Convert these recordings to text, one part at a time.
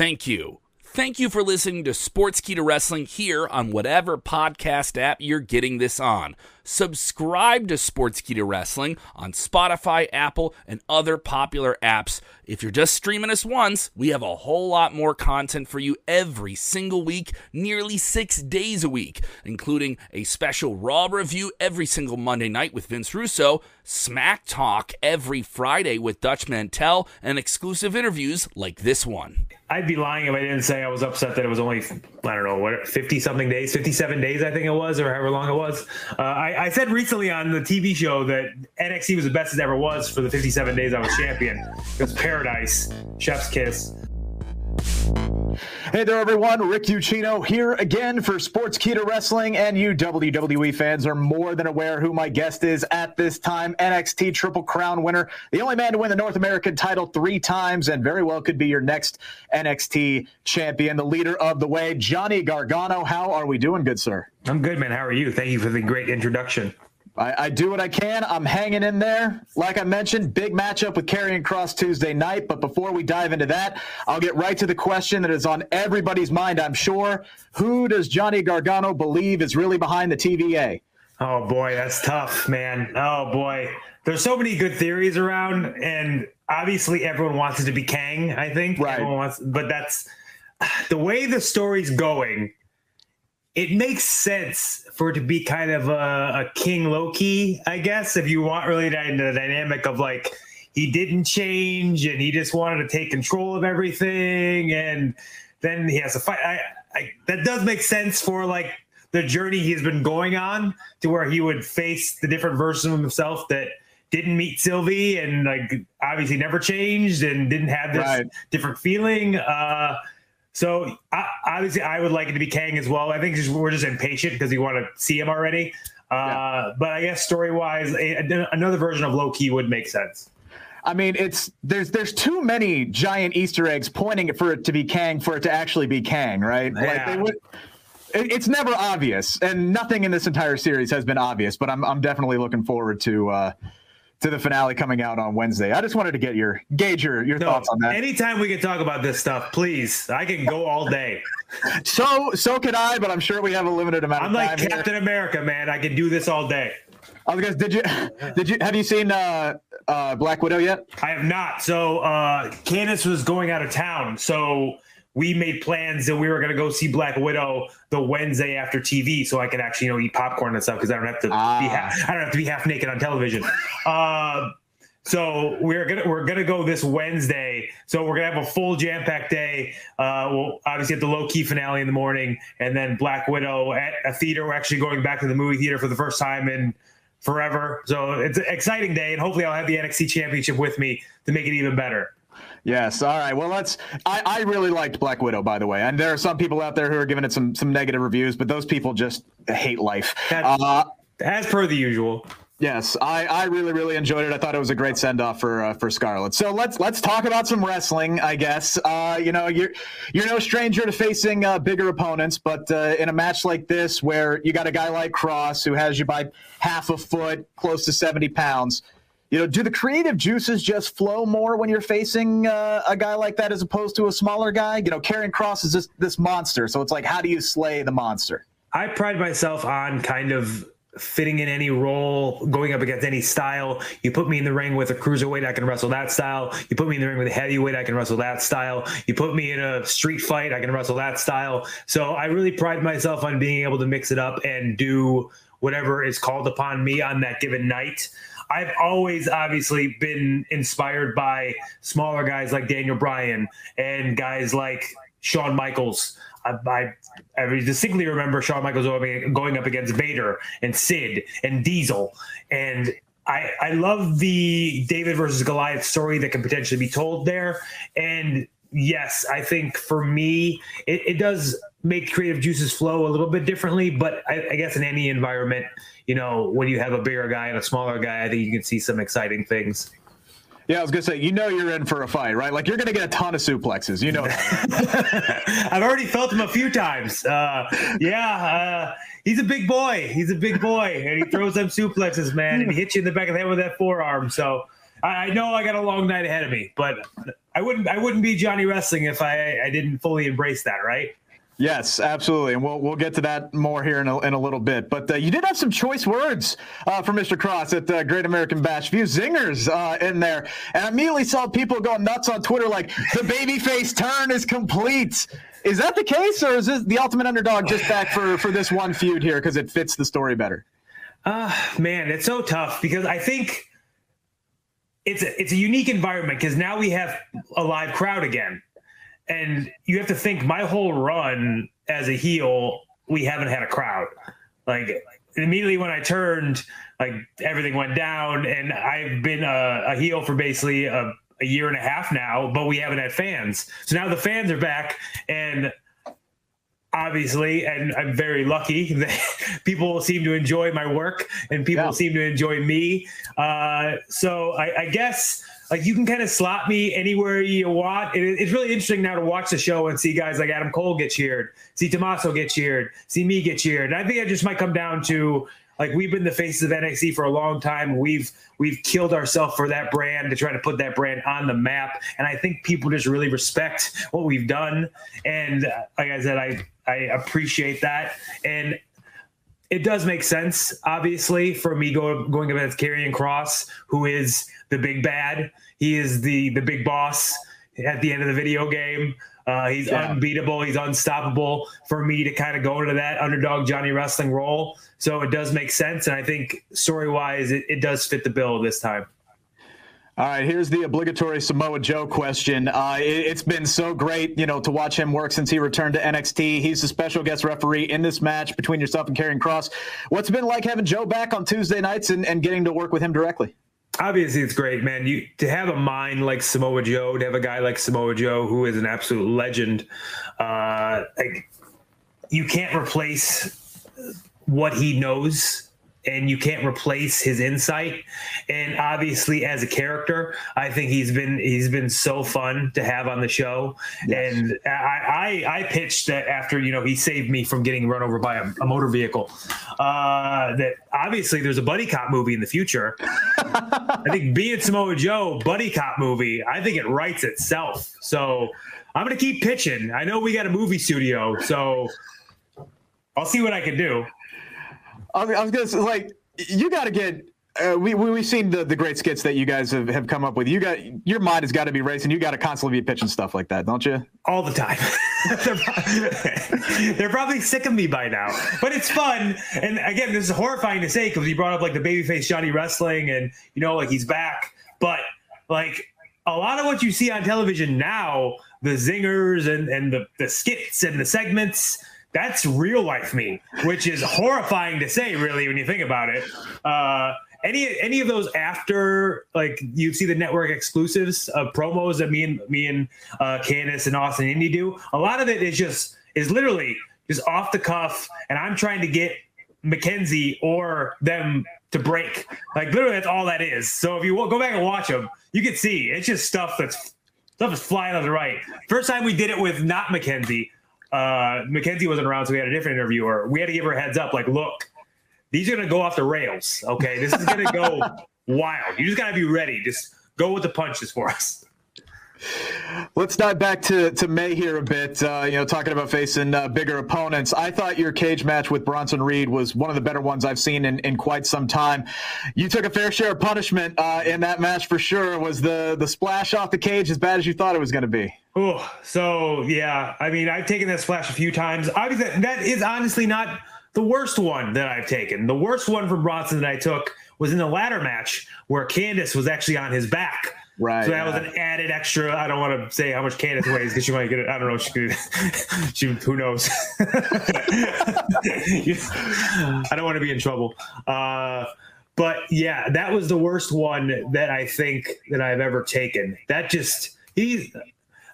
Thank you. Thank you for listening to Sportskeeda Wrestling here on whatever podcast app you're getting this on. Subscribe to Sportskeeda Wrestling on Spotify, Apple, and other popular apps. If you're just streaming us once, we have a whole lot more content for you every single week, nearly six days a week, including a special Raw review every single Monday night with Vince Russo, Smack Talk every Friday with Dutch Mantell, and exclusive interviews like this one. I'd be lying if I didn't say I was upset that it was only I don't know what fifty something days, fifty seven days I think it was, or however long it was. Uh, I, I, said recently on the TV show that NXT was the best it ever was for the fifty seven days I was champion. It was paradise, chef's kiss. Hey there, everyone. Rick Ucchino here again for Sportskeeda Wrestling, and you WWE fans are more than aware who my guest is at this time. NXT Triple Crown winner, the only man to win the North American title three times, and very well could be your next NXT champion, the leader of the way, Johnny Gargano. How are we doing, good sir? I'm good, man. How are you? Thank you for the great introduction. I, I, do what I can. I'm hanging in there. Like I mentioned, big matchup with Karrion Kross Tuesday night. But before we dive into that, I'll get right to the question that is on everybody's mind, I'm sure. Who does Johnny Gargano believe is really behind the TVA? Oh, boy, that's tough, man. Oh, boy. There's so many good theories around, and obviously everyone wants it to be Kang, I think. Right. Wants, but that's the way the story's going it makes sense for it to be kind of a, a King Loki, I guess, if you want really the, the dynamic of like he didn't change and he just wanted to take control of everything, and then he has a fight. I, I, that does make sense for like the journey he's been going on to where he would face the different versions of himself that didn't meet Sylvie and like obviously never changed and didn't have this right. different feeling. Uh, so I, obviously, I would like it to be Kang as well. I think just, we're just impatient because we want to see him already. Uh, yeah. But I guess story wise, another version of Loki would make sense. I mean, it's there's there's too many giant Easter eggs pointing for it to be Kang for it to actually be Kang, right? Yeah. Like they would. It's never obvious, and nothing in this entire series has been obvious. But I'm I'm definitely looking forward to uh, to the finale coming out on Wednesday. I just wanted to get your gauge your, your no, thoughts on that. Anytime we can talk about this stuff, please. I can go all day. so so could I, but I'm sure we have a limited amount I'm of time. I'm like Captain here. America, man. I can do this all day. I was guys, did you did you have you seen uh, uh, Black Widow yet? I have not. So uh Candice was going out of town. So we made plans that we were going to go see Black Widow the Wednesday after TV, so I could actually you know eat popcorn and stuff because I don't have to ah. be half, I don't have to be half naked on television. Uh, so we're gonna we're gonna go this Wednesday. So we're gonna have a full jam packed day. Uh, we'll obviously have the Loki finale in the morning, and then Black Widow at a theater. We're actually going back to the movie theater for the first time in forever. So it's an exciting day, and hopefully I'll have the NXT Championship with me to make it even better. Yes. All right. Well, let's. I, I really liked Black Widow, by the way, and there are some people out there who are giving it some some negative reviews, but those people just hate life. Uh, as per the usual. Yes, I, I really really enjoyed it. I thought it was a great send off for uh, for Scarlett. So let's let's talk about some wrestling. I guess uh, you know you're you're no stranger to facing uh, bigger opponents, but uh, in a match like this where you got a guy like Kross who has you by half a foot, close to seventy pounds you know, do the creative juices just flow more when you're facing uh, a guy like that as opposed to a smaller guy? You know, Karrion Kross is just this monster, so it's like, how do you slay the monster? I pride myself on kind of fitting in any role, going up against any style. You put me in the ring with a cruiserweight, I can wrestle that style. You put me in the ring with a heavyweight, I can wrestle that style. You put me in a street fight, I can wrestle that style. So I really pride myself on being able to mix it up and do whatever is called upon me on that given night. I've always obviously been inspired by smaller guys like Daniel Bryan and guys like Shawn Michaels. I, I, I distinctly remember Shawn Michaels going up against Vader and Sid and Diesel. And I, I love the David versus Goliath story that can potentially be told there. And yes, I think for me, it, it does make creative juices flow a little bit differently. But I, I guess in any environment, you know, when you have a bigger guy and a smaller guy, I think you can see some exciting things. Yeah, I was gonna say, you know, you're in for a fight, right? Like you're gonna get a ton of suplexes. You know, I've already felt him a few times. Uh, yeah, uh, he's a big boy. He's a big boy, and he throws them suplexes, man, and he hits you in the back of the head with that forearm. So I, I know I got a long night ahead of me, but I wouldn't I wouldn't be Johnny Wrestling if I I didn't fully embrace that, right? Yes, absolutely, and we'll we'll get to that more here in a, in a little bit. But uh, you did have some choice words uh, from Mr. Kross at uh, Great American Bash. Few zingers uh, in there, and I immediately saw people going nuts on Twitter like the babyface turn is complete. Is that the case, or is this the ultimate underdog just back for for this one feud here because it fits the story better? Uh man, it's so tough because I think it's a, it's a unique environment because now we have a live crowd again and you have to think my whole run as a heel, we haven't had a crowd. Like immediately when I turned, like everything went down, and I've been a, a heel for basically a, a year and a half now, but we haven't had fans. So now the fans are back, and obviously, and I'm very lucky that people seem to enjoy my work and people yeah. seem to enjoy me. Uh, so I, I guess like you can kind of slot me anywhere you want. It, it's really interesting now to watch the show and see guys like Adam Cole get cheered, see Tommaso get cheered, see me get cheered. And I think it just might come down to like we've been the faces of NXT for a long time. We've we've killed ourselves for that brand to try to put that brand on the map. And I think people just really respect what we've done. And uh, like I said, I I appreciate that. And it does make sense, obviously, for me go, going against Karrion Kross, who is the big bad. He is the the big boss at the end of the video game. Uh, he's yeah. unbeatable. He's unstoppable for me to kind of go into that underdog Johnny Wrestling role. So it does make sense. And I think story wise, it, it does fit the bill this time. All right, here's the obligatory Samoa Joe question. Uh, it, has been so great, you know, to watch him work since he returned to NXT. He's the special guest referee in this match between yourself and Karrion Kross. What's it been like having Joe back on Tuesday nights and, and getting to work with him directly? Obviously, it's great, man. You to have a mind like Samoa Joe, to have a guy like Samoa Joe who is an absolute legend. Uh, like, you can't replace what he knows and you can't replace his insight. And obviously, as a character, I think he's been he's been so fun to have on the show. Yes. And I, I, I pitched that after you know he saved me from getting run over by a, a motor vehicle. Uh, that obviously there's a buddy cop movie in the future. I think being Samoa Joe buddy cop movie, I think it writes itself. So I'm gonna keep pitching. I know we got a movie studio, so I'll see what I can do. I, mean, I was gonna say, like, you got to get. Uh, we, we we've seen the, the great skits that you guys have, have come up with. You got your mind has got to be racing. You got to constantly be pitching stuff like that, don't you? All the time. they're, probably, they're, probably sick of me by now, but it's fun. And again, this is horrifying to say because you brought up like the babyface Johnny Wrestling, and you know, like he's back. But like a lot of what you see on television now, the zingers and and the, the skits and the segments that's real life me, which is horrifying to say, really, when you think about it. Uh, any any of those after like you see the network exclusives of promos that me and me and uh, and Austin Indi do, a lot of it is just is literally just off the cuff, and I'm trying to get Mackenzie or them to break. Like literally, that's all that is. So if you go back and watch them, you can see it's just stuff that's stuff is flying on the right. First time we did it with not Mackenzie uh, Mackenzie wasn't around, so we had a different interviewer. We had to give her a heads up, like, look, these are going to go off the rails. Okay, this is going to go wild. You just got to be ready. Just go with the punches for us. Let's dive back to, to May here a bit. Uh, you know, talking about facing uh, bigger opponents. I thought your cage match with Bronson Reed was one of the better ones I've seen in, in quite some time. You took a fair share of punishment uh, in that match for sure. Was the the splash off the cage as bad as you thought it was going to be? Oh, so yeah. I mean, I've taken that splash a few times. Obviously, that is honestly not the worst one that I've taken. The worst one from Bronson that I took was in the ladder match where Candice was actually on his back Right. So that yeah. was an added extra. I don't want to say how much Candice weighs because she might get it. I don't know. She, could, she who knows? I don't want to be in trouble. Uh, but yeah, that was the worst one that I think that I've ever taken. That just he.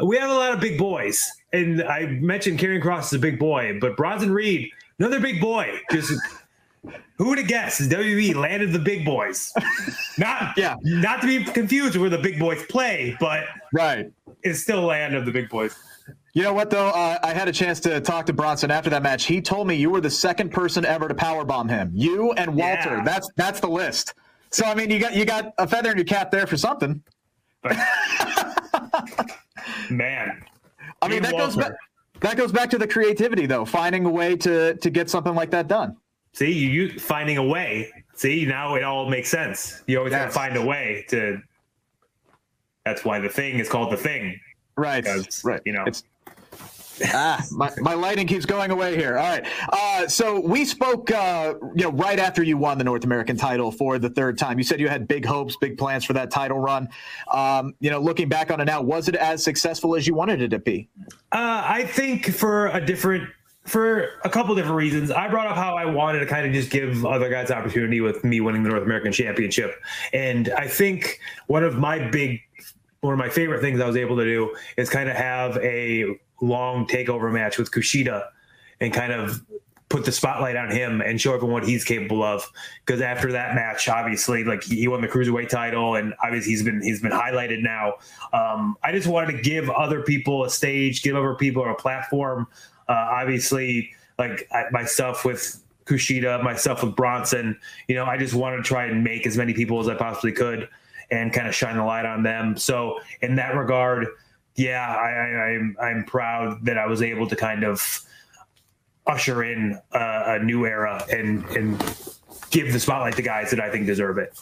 We have a lot of big boys, and I mentioned Karrion Kross is a big boy, but Bronson Reed, another big boy, just who would have guessed WWE landed the big boys? Not yeah, not to be confused with where the big boys play, but right, it's still land of the big boys. You know what though? Uh, I had a chance to talk to Bronson after that match. He told me you were the second person ever to powerbomb him. You and Walter. Yeah. That's that's the list. So I mean, you got you got a feather in your cap there for something. But, Man, I mean, that goes back. That goes back to the creativity, though, finding a way to to get something like that done. See, you, you finding a way. See, now it all makes sense. You always yes. have to find a way to. That's why the thing is called the thing. Right. Because, right. You know, it's ah, my, my lighting keeps going away here. All right. Uh, so we spoke, uh, you know, right after you won the North American title for the third time. You said you had big hopes, big plans for that title run. Um, you know, looking back on it now, was it as successful as you wanted it to be? Uh, I think for a different for a couple different reasons. I brought up how I wanted to kind of just give other guys opportunity with me winning the North American Championship. And I think one of my big one of my favorite things I was able to do is kind of have a long takeover match with Kushida and kind of put the spotlight on him and show everyone what he's capable of. Because after that match, obviously, like he won the cruiserweight title, and obviously he's been he's been highlighted now. Um, I just wanted to give other people a stage, give other people a platform. Uh, obviously, like I, my stuff with Kushida, myself with Bronson. You know, I just wanted to try and make as many people as I possibly could and kind of shine the light on them. So in that regard yeah, I, I, I'm I'm proud that I was able to kind of usher in a, a new era and and give the spotlight to guys that I think deserve it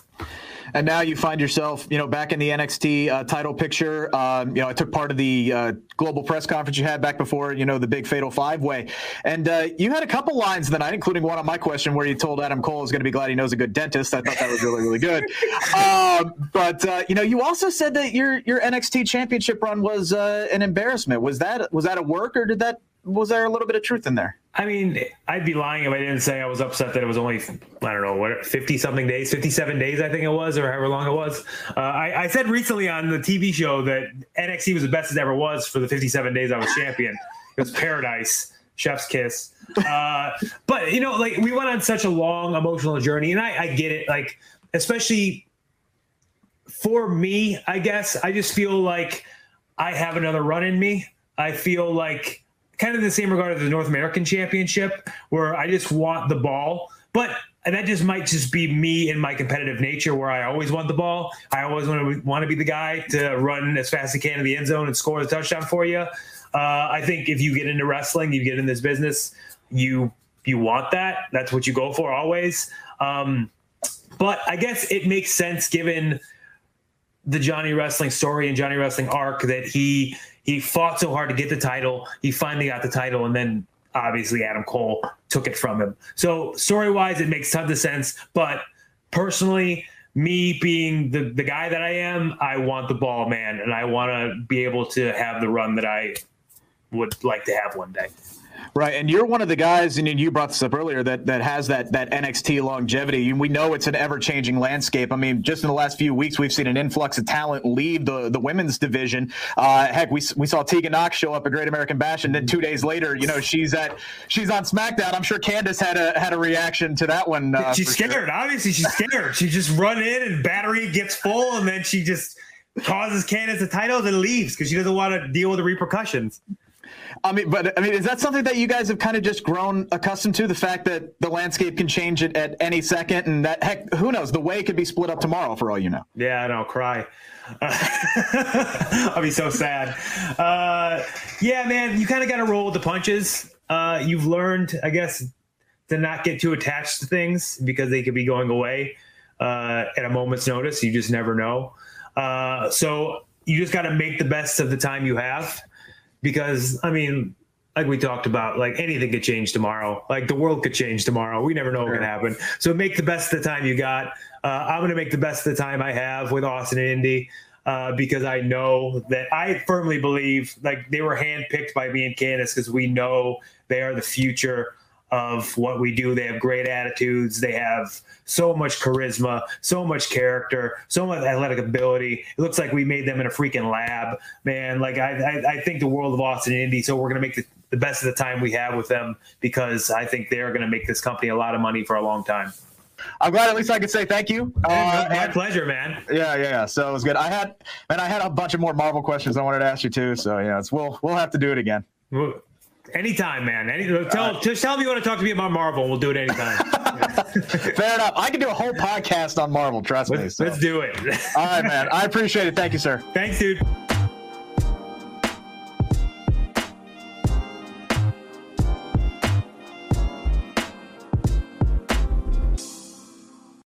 and now you find yourself, you know, back in the NXT uh, title picture. Um, you know, I took part of the uh, global press conference you had back before, you know, the big Fatal Five Way, and uh, you had a couple lines the night, including one on my question where you told Adam Cole is going to be glad he knows a good dentist. I thought that was really, really good. Um, but uh, you know, you also said that your your NXT Championship run was uh, an embarrassment. Was that was that a work, or did that was there a little bit of truth in there? I mean, I'd be lying if I didn't say I was upset that it was only, I don't know, what, 50 something days, 57 days, I think it was, or however long it was. Uh, I, I, said recently on the TV show that NXT was the best it ever was for the 57 days I was champion. It was paradise, chef's kiss. Uh, but, you know, like we went on such a long emotional journey, and I, I get it. Like, especially for me, I guess, I just feel like I have another run in me. I feel like, kind of the same regard as the North American Championship, where I just want the ball. But that just might just be me and my competitive nature, where I always want the ball. I always want to want to be the guy to run as fast as I can to the end zone and score the touchdown for you. Uh, I think if you get into wrestling, you get in this business, you you want that. That's what you go for always. Um, but I guess it makes sense given the Johnny Wrestling story and Johnny Wrestling arc that he he fought so hard to get the title. He finally got the title, and then obviously Adam Cole took it from him. So story wise, it makes tons of sense. But personally, me being the the guy that I am, I want the ball, man, and I want to be able to have the run that I would like to have one day. Right, and you're one of the guys, and you brought this up earlier that that has that that NXT longevity. We know it's an ever changing landscape. I mean, just in the last few weeks, we've seen an influx of talent leave the the women's division. Uh, heck, we we saw Tegan Nox show up at Great American Bash, and then two days later, you know, she's at she's on SmackDown. I'm sure Candice had a had a reaction to that one. Uh, she's scared. Sure. Obviously, she's scared. she just run in and battery gets full, and then she just causes Candice the titles and leaves because she doesn't want to deal with the repercussions. I mean, but I mean, is that something that you guys have kind of just grown accustomed to? The fact that the landscape can change it at any second, and that heck, who knows? The way could be split up tomorrow for all you know. Yeah, I know. Cry. Uh, I'll be so sad. Uh, yeah, man, you kind of got to roll with the punches. Uh, you've learned, I guess, to not get too attached to things because they could be going away uh, at a moment's notice. You just never know. Uh, so you just got to make the best of the time you have because I mean, like we talked about, like anything could change tomorrow. Like the world could change tomorrow. We never know what can happen. So make the best of the time you got. Uh, I'm going to make the best of the time I have with Austin and Indi. Uh, because I know that I firmly believe like they were handpicked by me and Candice because we know they are the future of what we do. They have great attitudes. They have so much charisma, so much character, so much athletic ability. It looks like we made them in a freaking lab, man. Like I, I, I think the world of Austin and Indi. So we're gonna make the, the best of the time we have with them because I think they're gonna make this company a lot of money for a long time. I'm glad at least I could say thank you. Uh, my pleasure, man. Yeah, yeah, yeah. So it was good. I had, and I had a bunch of more Marvel questions I wanted to ask you too. So yeah, it's we'll we'll have to do it again. Anytime, man. Any, tell, uh, just tell me you want to talk to me about Marvel. We'll do it anytime. Fair enough. I can do a whole podcast on Marvel. Trust let's, me. So. Let's do it. All right, man. I appreciate it. Thank you, sir. Thanks, dude.